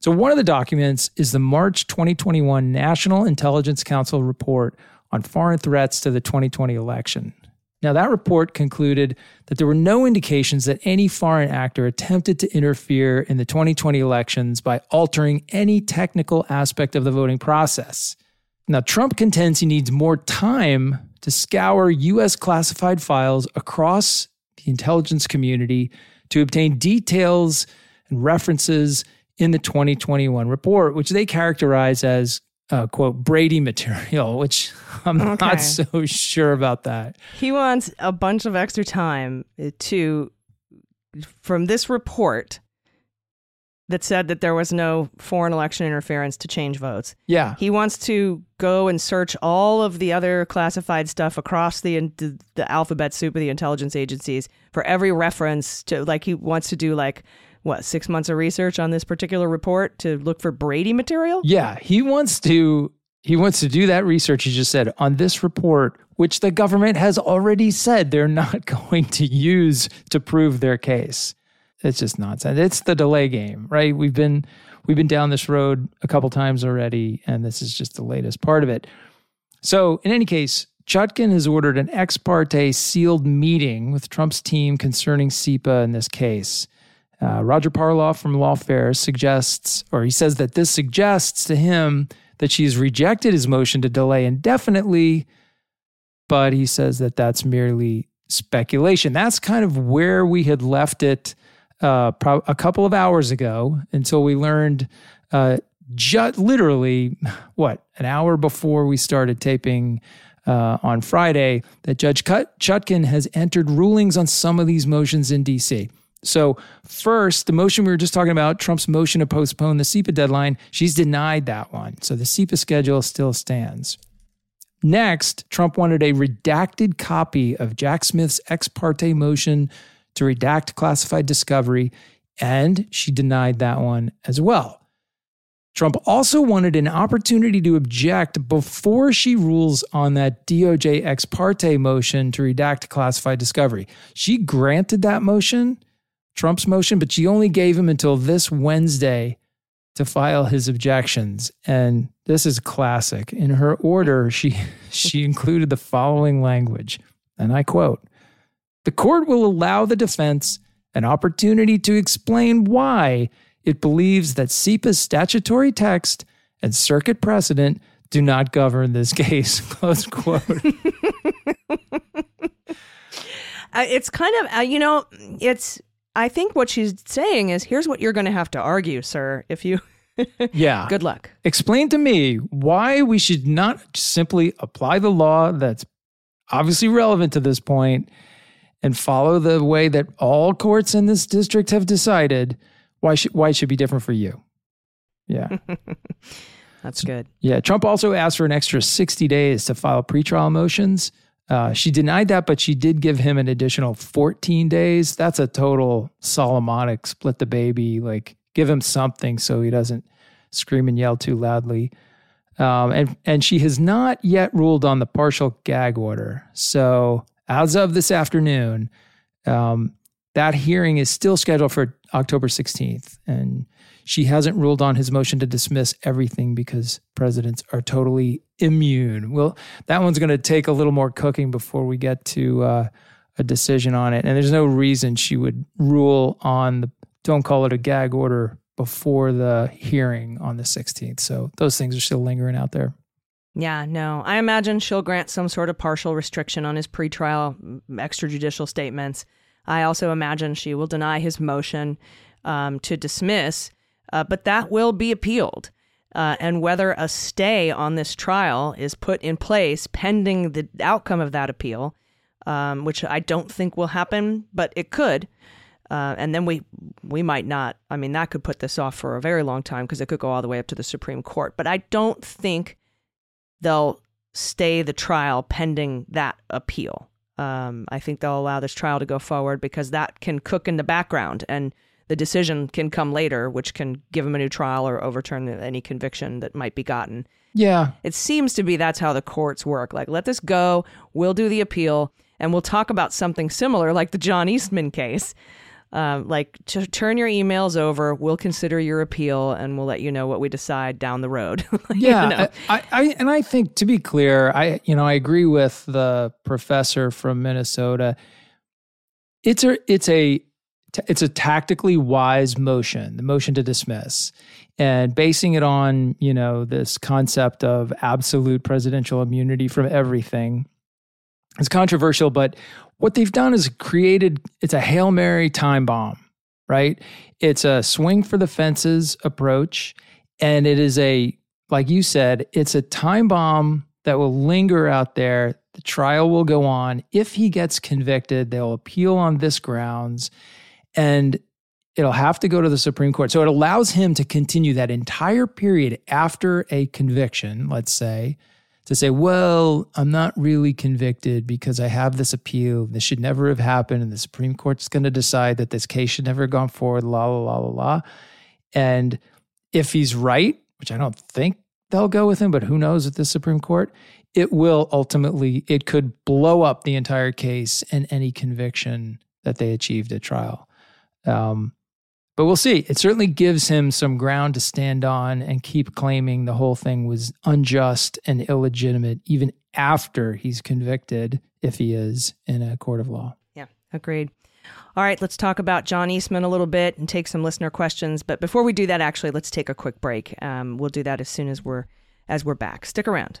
So, one of the documents is the March 2021 National Intelligence Council report on foreign threats to the 2020 election. Now, that report concluded that there were no indications that any foreign actor attempted to interfere in the 2020 elections by altering any technical aspect of the voting process. Now, Trump contends he needs more time to scour U.S. classified files across the intelligence community to obtain details and references in the 2021 report, which they characterize as uh, quote Brady material, [laughs] which I'm Okay. not so sure about that. He wants a bunch of extra time to, from this report that said that there was no foreign election interference to change votes. Yeah. He wants to go and search all of the other classified stuff across the the, the alphabet soup of the intelligence agencies for every reference to like he wants to do like what six months of research on this particular report to look for Brady material. Yeah, he wants to he wants to do that research he just said on this report which the government has already said they're not [laughs] going to use to prove their case. It's just nonsense. It's the delay game, right? We've been we've been down this road a couple times already and this is just the latest part of it. So, in any case, Chutkan has ordered an ex parte sealed meeting with Trump's team concerning CIPA in this case. Uh, Roger Parloff from Lawfare suggests, or he says that this suggests to him that she's rejected his motion to delay indefinitely, but he says that that's merely speculation. That's kind of where we had left it uh, pro- a couple of hours ago until we learned uh, ju- literally, [sighs] what, an hour before we started taping uh, on Friday that Judge Chutkan has entered rulings on some of these motions in D.C. So, first, the motion we were just talking about, Trump's motion to postpone the CIPA deadline, she's denied that one. So the CIPA schedule still stands. Next, Trump wanted a redacted copy of Jack Smith's ex parte motion to redact classified discovery, and she denied that one as well. Trump also wanted an opportunity to object before she rules on that DOJ ex parte motion to redact classified discovery. She granted that motion, Trump's motion, but she only gave him until this Wednesday to file his objections. And this is classic. In her order, she [laughs] she included the following language, and I quote: "The court will allow the defense an opportunity to explain why it believes that CIPA's statutory text and circuit precedent do not govern this [laughs] case." Close quote. [laughs] Uh, it's kind of uh, you know it's I think what she's saying is here's what you're going to have to argue, sir, if you [laughs] yeah. Good luck. Explain to me why we should not simply apply the law that's obviously relevant to this point and follow the way that all courts in this district have decided. Why should why it should be different for you? Yeah. [laughs] That's good. Yeah. Trump also asked for an extra 60 days to file pretrial motions. Uh, she denied that, but she did give him an additional 14 days. That's a total Solomonic split the baby, like give him something so he doesn't scream and yell too loudly. Um, and and she has not yet ruled on the partial gag order. So as of this afternoon, um, that hearing is still scheduled for October 16th, and she hasn't ruled on his motion to dismiss everything because presidents are totally immune. Well, that one's going to take a little more cooking before we get to uh, a decision on it, and there's no reason she would rule on the don't call it a gag order before the hearing on the 16th. So those things are still lingering out there. Yeah, no. I imagine she'll grant some sort of partial restriction on his pretrial mm, extrajudicial statements. I also imagine she will deny his motion um, to dismiss, uh, but that will be appealed. Uh, and whether a stay on this trial is put in place pending the outcome of that appeal, um, which I don't think will happen, but it could. Uh, and then we we might not. I mean, that could put this off for a very long time because it could go all the way up to the Supreme Court. But I don't think they'll stay the trial pending that appeal. Um, I think they'll allow this trial to go forward because that can cook in the background and the decision can come later, which can give them a new trial or overturn any conviction that might be gotten. Yeah. It seems to be that's how the courts work. Like, let this go, we'll do the appeal, and we'll talk about something similar, like the John Eastman case, um, like to turn your emails over. We'll consider your appeal, and we'll let you know what we decide down the road. [laughs] yeah, you know? I, I, and I think to be clear, I you know I agree with the professor from Minnesota. It's a it's a it's a tactically wise motion, the motion to dismiss, and basing it on you know this concept of absolute presidential immunity from everything. It's controversial, but what they've done is created it's a Hail Mary time bomb, right? It's a swing for the fences approach. And it is a, like you said, it's a time bomb that will linger out there. The trial will go on. If he gets convicted, they'll appeal on this grounds and it'll have to go to the Supreme Court. So it allows him to continue that entire period after a conviction, let's say, to say, well, I'm not really convicted because I have this appeal. This should never have happened. And the Supreme Court's going to decide that this case should never have gone forward, la, la, la, la, la. And if he's right, which I don't think they'll go with him, but who knows at the Supreme Court, it will ultimately, it could blow up the entire case and any conviction that they achieved at trial. Um, but we'll see. It certainly gives him some ground to stand on and keep claiming the whole thing was unjust and illegitimate, even after he's convicted, if he is in a court of law. Yeah, agreed. All right, let's talk about John Eastman a little bit and take some listener questions. But before we do that, actually, let's take a quick break. Um, we'll do that as soon as we're as we're back. Stick around.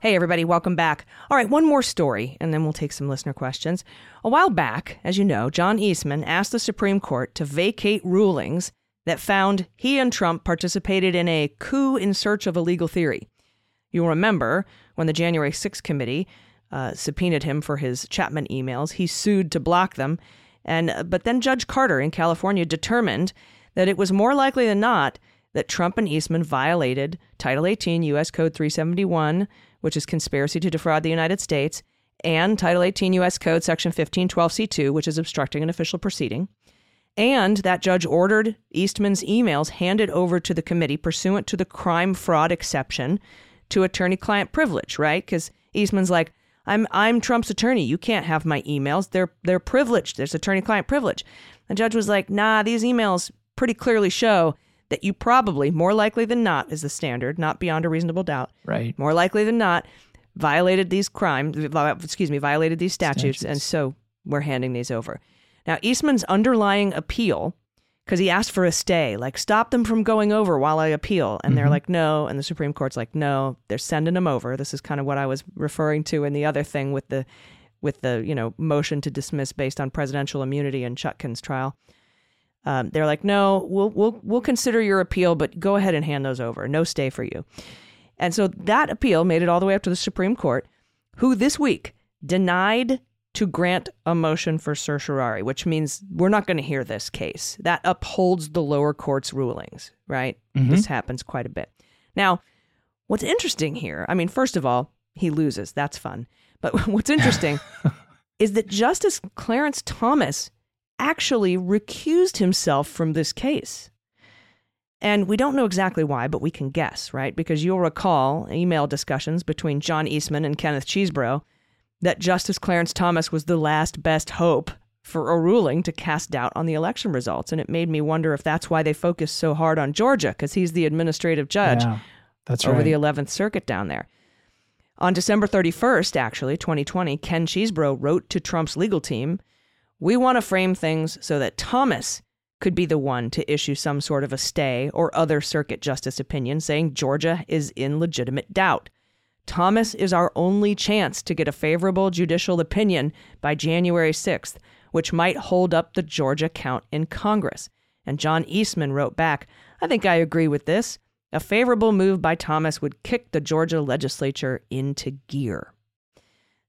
Hey, everybody, welcome back. All right, one more story, and then we'll take some listener questions. A while back, as you know, John Eastman asked the Supreme Court to vacate rulings that found he and Trump participated in a coup in search of a legal theory. You'll remember when the January 6th committee uh, subpoenaed him for his Chapman emails, he sued to block them. And, but then Judge Carter in California determined that it was more likely than not that Trump and Eastman violated Title 18 U.S. Code 371, which is conspiracy to defraud the United States, and Title 18 U.S. Code Section 1512C2, which is obstructing an official proceeding. And that judge ordered Eastman's emails handed over to the committee pursuant to the crime fraud exception to attorney client privilege, right? Because Eastman's like, I'm I'm Trump's attorney. You can't have my emails. They're they're privileged. There's attorney client privilege. The judge was like, nah, these emails pretty clearly show that you probably, more likely than not, is the standard, not beyond a reasonable doubt. Right. More likely than not, violated these crimes, excuse me, violated these statutes, and so we're handing these over. Now, Eastman's underlying appeal, because he asked for a stay, like stop them from going over while I appeal, and they're Mhm. like, no, and the Supreme Court's like, no, they're sending them over. This is kind of what I was referring to in the other thing with the, with the you know motion to dismiss based on presidential immunity in Chutkan's trial. Um, they're like, no, we'll we'll we'll consider your appeal, but go ahead and hand those over. No stay for you. And so that appeal made it all the way up to the Supreme Court, who this week denied to grant a motion for certiorari, which means we're not going to hear this case. That upholds the lower court's rulings, right? Mhm. This happens quite a bit. Now, what's interesting here, I mean, first of all, he loses. That's fun. But [laughs] what's interesting [laughs] is that Justice Clarence Thomas actually recused himself from this case. And we don't know exactly why, but we can guess, right? Because you'll recall email discussions between John Eastman and Kenneth Chesebro that Justice Clarence Thomas was the last best hope for a ruling to cast doubt on the election results. And it made me wonder if that's why they focused so hard on Georgia, because he's the administrative judge Yeah, that's over right. the 11th Circuit down there. On December 31st, actually, 2020, Ken Chesebro wrote to Trump's legal team We want to frame things so that Thomas could be the one to issue some sort of a stay or other circuit justice opinion saying Georgia is in legitimate doubt. Thomas is our only chance to get a favorable judicial opinion by January 6th, which might hold up the Georgia count in Congress. And John Eastman wrote back, I think I agree with this. A favorable move by Thomas would kick the Georgia legislature into gear.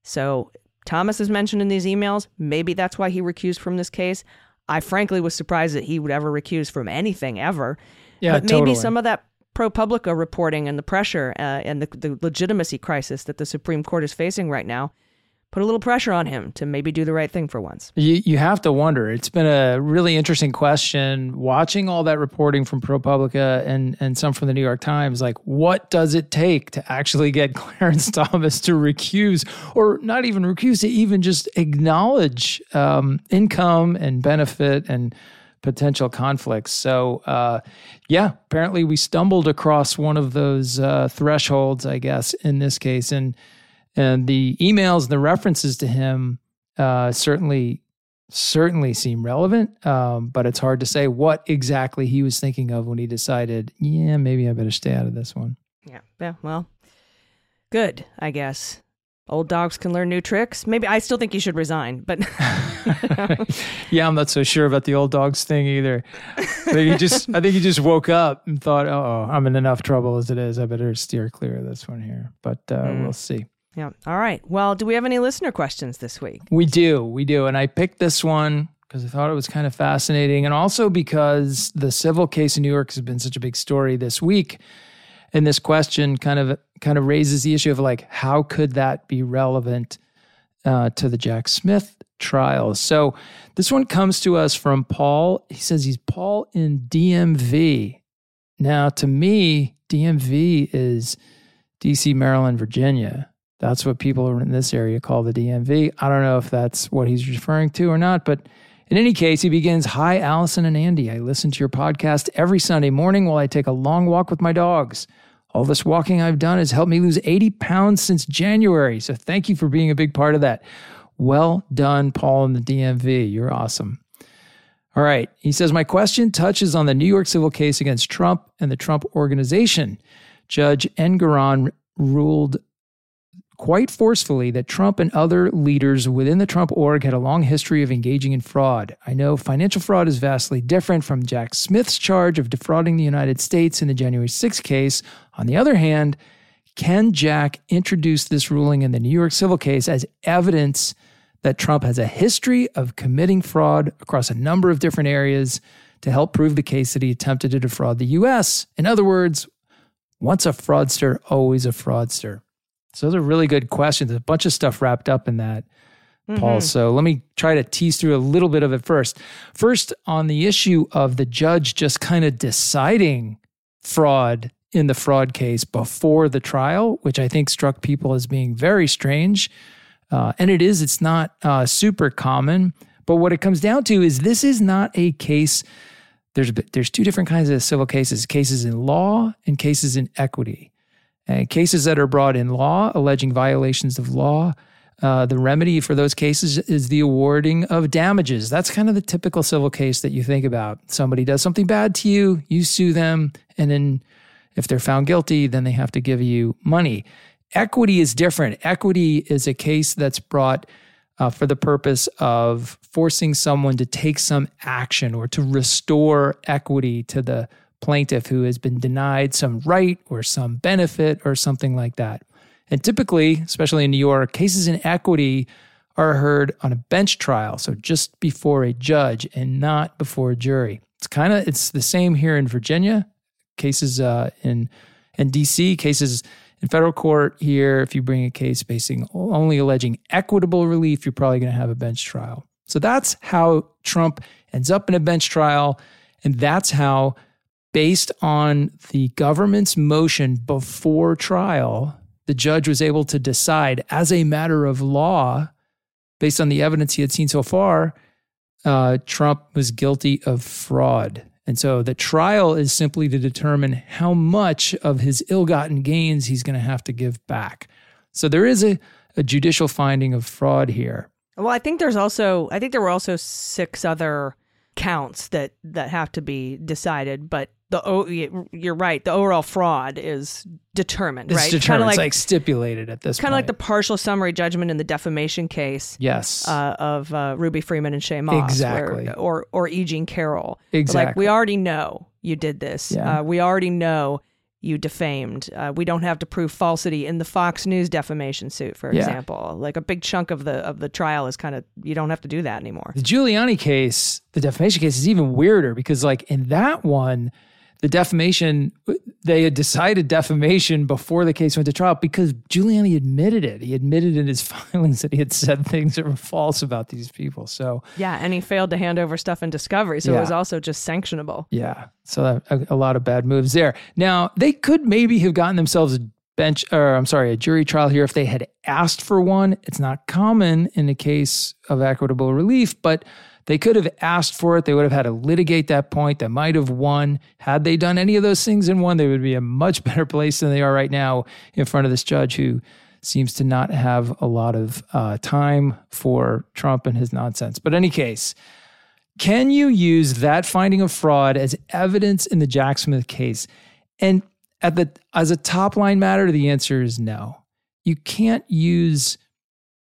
So, Thomas is mentioned in these emails. Maybe that's why he recused from this case. I frankly was surprised that he would ever recuse from anything ever. Yeah, but maybe totally. some of that ProPublica reporting and the pressure uh, and the, the legitimacy crisis that the Supreme Court is facing right now put a little pressure on him to maybe do the right thing for once. You, you have to wonder. It's been a really interesting question watching all that reporting from ProPublica and, and some from the New York Times. Like, what does it take to actually get [laughs] Clarence Thomas to recuse, or not even recuse, to even just acknowledge um, income and benefit and potential conflicts? So, uh, yeah, apparently we stumbled across one of those uh, thresholds, I guess, in this case. And and the emails and the references to him uh, certainly certainly seem relevant, um, but it's hard to say what exactly he was thinking of when he decided, yeah, maybe I better stay out of this one. Yeah. Yeah. Well, good, I guess. Old dogs can learn new tricks. Maybe I still think you should resign, but [laughs] [laughs] yeah, I'm not so sure about the old dogs thing either. I think he just, I think he just woke up and thought, oh, I'm in enough trouble as it is. I better steer clear of this one here. But uh, Mm. we'll see. Yeah. All right. Well, do we have any listener questions this week? We do, we do. And I picked this one because I thought it was kind of fascinating. And also because the civil case in New York has been such a big story this week. And this question kind of kind of raises the issue of like, how could that be relevant uh, to the Jack Smith trial? So this one comes to us from Paul. He says he's Paul in DMV. Now, to me, DMV is DC, Maryland, Virginia. That's what people in this area call the DMV. I don't know if that's what he's referring to or not, but in any case, he begins Hi, Allison and Andy. I listen to your podcast every Sunday morning while I take a long walk with my dogs. All this walking I've done has helped me lose 80 pounds since January. So thank you for being a big part of that. Well done, Paul in the DMV. You're awesome. All right. He says, My question touches on the New York civil case against Trump and the Trump organization. Judge Engoron ruled quite forcefully that Trump and other leaders within the Trump org had a long history of engaging in fraud. I know financial fraud is vastly different from Jack Smith's charge of defrauding the United States in the January 6th case. On the other hand, can Jack introduce this ruling in the New York civil case as evidence that Trump has a history of committing fraud across a number of different areas to help prove the case that he attempted to defraud the US? In other words, once a fraudster, always a fraudster. So those are really good questions. A bunch of stuff wrapped up in that, Paul. Mhm. So let me try to tease through a little bit of it first. First, on the issue of the judge just kind of deciding fraud in the fraud case before the trial, which I think struck people as being very strange. Uh, and it is, it's not uh, super common. But what it comes down to is this is not a case. There's, there's two different kinds of civil cases cases in law and cases in equity. And cases that are brought in law, alleging violations of law, uh, the remedy for those cases is the awarding of damages. That's kind of the typical civil case that you think about. Somebody does something bad to you, you sue them, and then if they're found guilty, then they have to give you money. Equity is different. Equity is a case that's brought uh, for the purpose of forcing someone to take some action or to restore equity to the plaintiff who has been denied some right or some benefit or something like that. And typically, especially in New York, cases in equity are heard on a bench trial, so just before a judge and not before a jury. It's kind of it's the same here in Virginia. Cases uh, in in DC, cases in federal court here. If you bring a case basing only alleging equitable relief, you're probably going to have a bench trial. So that's how Trump ends up in a bench trial, and that's how based on the government's motion before trial, the judge was able to decide as a matter of law, based on the evidence he had seen so far, uh, Trump was guilty of fraud. And so the trial is simply to determine how much of his ill gotten gains he's going to have to give back. So there is a, a judicial finding of fraud here. Well, I think there's also I think there were also six other counts that that have to be decided, but the o- you're right. The overall fraud is determined, It's right? determined. Kinda it's like stipulated at this point. It's kind of like the partial summary judgment in the defamation case. Yes. uh, of uh, Ruby Freeman and Shaye Moss, Exactly. where- or or E. Jean Carroll. Exactly. Like we already know you did this. Yeah. Uh, we already know you defamed. Uh, we don't have to prove falsity in the Fox News defamation suit, for Yeah. example. Like a big chunk of the of the trial is kind of you don't have to do that anymore. The Giuliani case, the defamation case is even weirder because, like, in that one, the defamation, they had decided defamation before the case went to trial because Giuliani admitted it. He admitted in his [laughs] filings that he had said things that were false about these people. So, Yeah, and he failed to hand over stuff in discovery, so Yeah. it was also just sanctionable. yeah, so a, a lot of bad moves there. Now, they could maybe have gotten themselves a bench, or I'm sorry, a jury trial here if they had asked for one. It's not common in the case of equitable relief, but they could have asked for it. They would have had to litigate that point. They might have won. Had they done any of those things and won, they would be a much [laughs] better place than they are right now in front of this judge who seems to not have a lot of uh, time for Trump and his nonsense. But any case, can you use that finding of fraud as evidence in the Jack Smith case? And at the as a top line matter, the answer is no. You can't use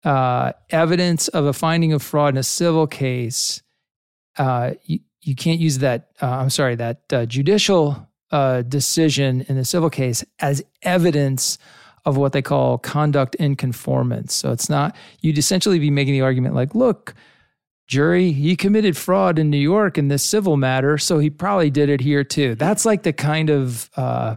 uh, evidence of a finding of fraud in a civil case. Uh, you, you can't use that. Uh, I'm sorry, that uh, judicial uh, decision in the civil case as evidence of what they call conduct in conformance. So it's not. You'd essentially be making the argument like, look, jury, he committed fraud in New York in this civil matter, so he probably did it here too. That's like the kind of uh,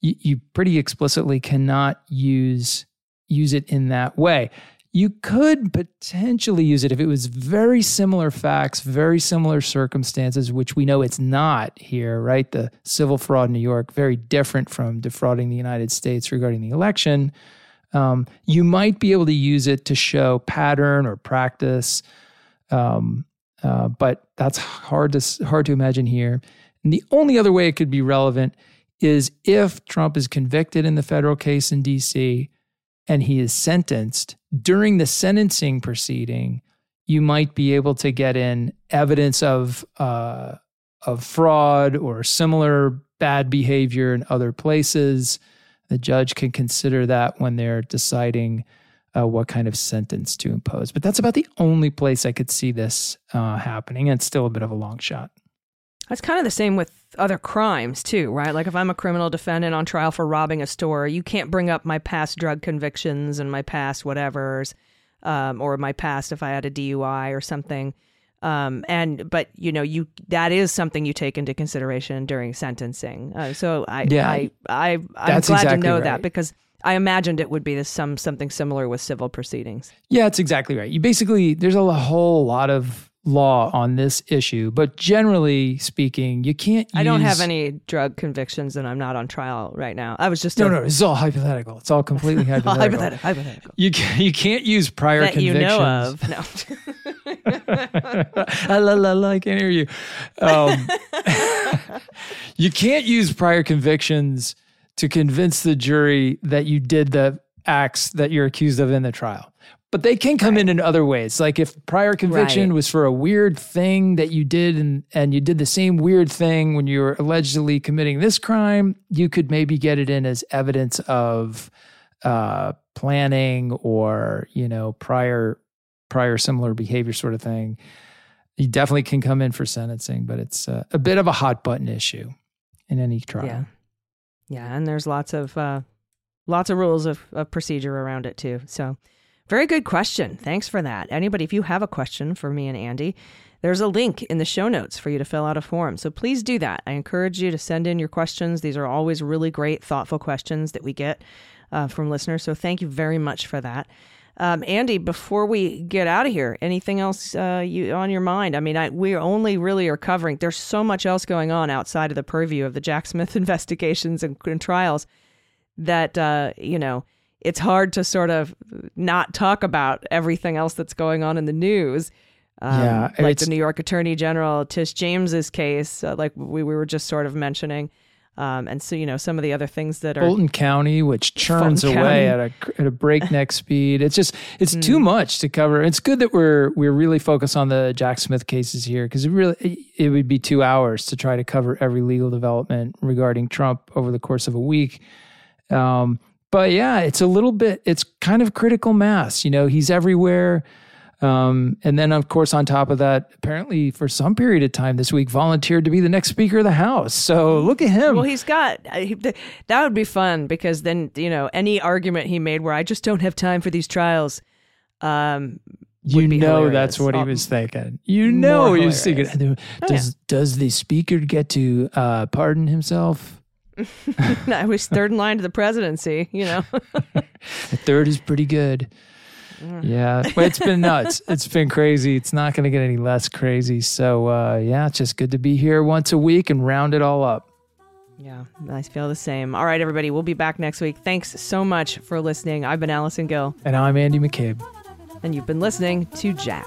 you, you pretty explicitly cannot use use it in that way. You could potentially use it if it was very similar facts, very similar circumstances, which we know it's not here, right? The civil fraud in New York, very different from defrauding the United States regarding the election. Um, you might be able to use it to show pattern or practice, um, uh, but that's hard to hard to imagine here. And the only other way it could be relevant is if Trump is convicted in the federal case in D.C. and he is sentenced during the sentencing proceeding. You might be able to get in evidence of uh, of fraud or similar bad behavior in other places. The judge can consider that when they're deciding uh, what kind of sentence to impose. But that's about the only place I could see this uh, happening. And it's still a bit of a long shot. That's kind of the same with other crimes too, right? Like if I'm a criminal defendant on trial for robbing a store, you can't bring up my past drug convictions and my past whatevers, um, or my past if I had a DUI or something. Um, and but you know you that is something you take into consideration during sentencing. Uh, so I Yeah. I I I'm That's glad exactly to know right. that because I imagined it would be this some something similar with civil proceedings. Yeah, it's exactly right. You basically, there's a whole lot of law on this issue, but generally speaking, you can't use. I don't have any drug convictions and I'm not on trial right now. I was just No, a- no, is all hypothetical. It's all completely [laughs] All hypothetical. hypothetical, hypothetical. You can, you can't use prior that you know of. No. [laughs] la, la, la, la, I can't hear you. Um, [laughs] you can't use prior convictions to convince the jury that you did the acts that you're accused of in the trial. But they can come in in other ways. Like if prior conviction Right. was for a weird thing that you did and, and you did the same weird thing when you were allegedly committing this crime, you could maybe get it in as evidence of uh, planning or, you know, prior prior similar behavior sort of thing. You definitely can come in for sentencing, but it's uh, a bit of a hot button issue in any trial. Yeah. Yeah, and there's lots of uh, lots of rules of, of procedure around it too. So, very good question. Thanks for that. Anybody, if you have a question for me and Andy, there's a link in the show notes for you to fill out a form. So please do that. I encourage you to send in your questions. These are always really great, thoughtful questions that we get uh, from listeners. So thank you very much for that. Um, Andy, before we get out of here, anything else uh, you on your mind? I mean, I, we only really are covering. There's so much else going on outside of the purview of the Jack Smith [laughs] investigations and, and trials that uh, you know it's hard to sort of not talk about everything else that's going on in the news. Um, Yeah, like it's- the New York Attorney General Tish James's case, uh, like we, we were just sort of mentioning, um, and so you know some of the other things that are Fulton County, which churns Fulton away at a at a breakneck [laughs] speed. It's just it's too Hmm. much to cover. It's good that we're we're really focused on the Jack Smith cases here because it really it, it would be two hours to try to cover every legal development regarding Trump over the course of a week. Um, but yeah, it's a little bit. It's kind of critical mass. You know, he's everywhere. Um, and then, of course, on top of that, apparently for some period of time this week, volunteered to be the next Speaker of the House. So look at him. Well, he's got that would be fun because then you know any argument he made where I just don't have time for these trials. Um, you know hilarious. that's what he Um, was thinking. You know he was thinking. hilarious. Oh, Does does the Speaker get to uh, pardon himself? [laughs] I was third in line to the presidency. You know, [laughs] third is pretty good. Yeah, but it's been nuts. [laughs] It's been crazy. It's not going to get any less crazy. So uh, yeah, it's just good to be here once a week and round it all up. yeah, I feel the same. All right, everybody, we'll be back next week. Thanks so much for listening. I've been Allison Gill, And I'm Andy McCabe. and you've been listening to Jack.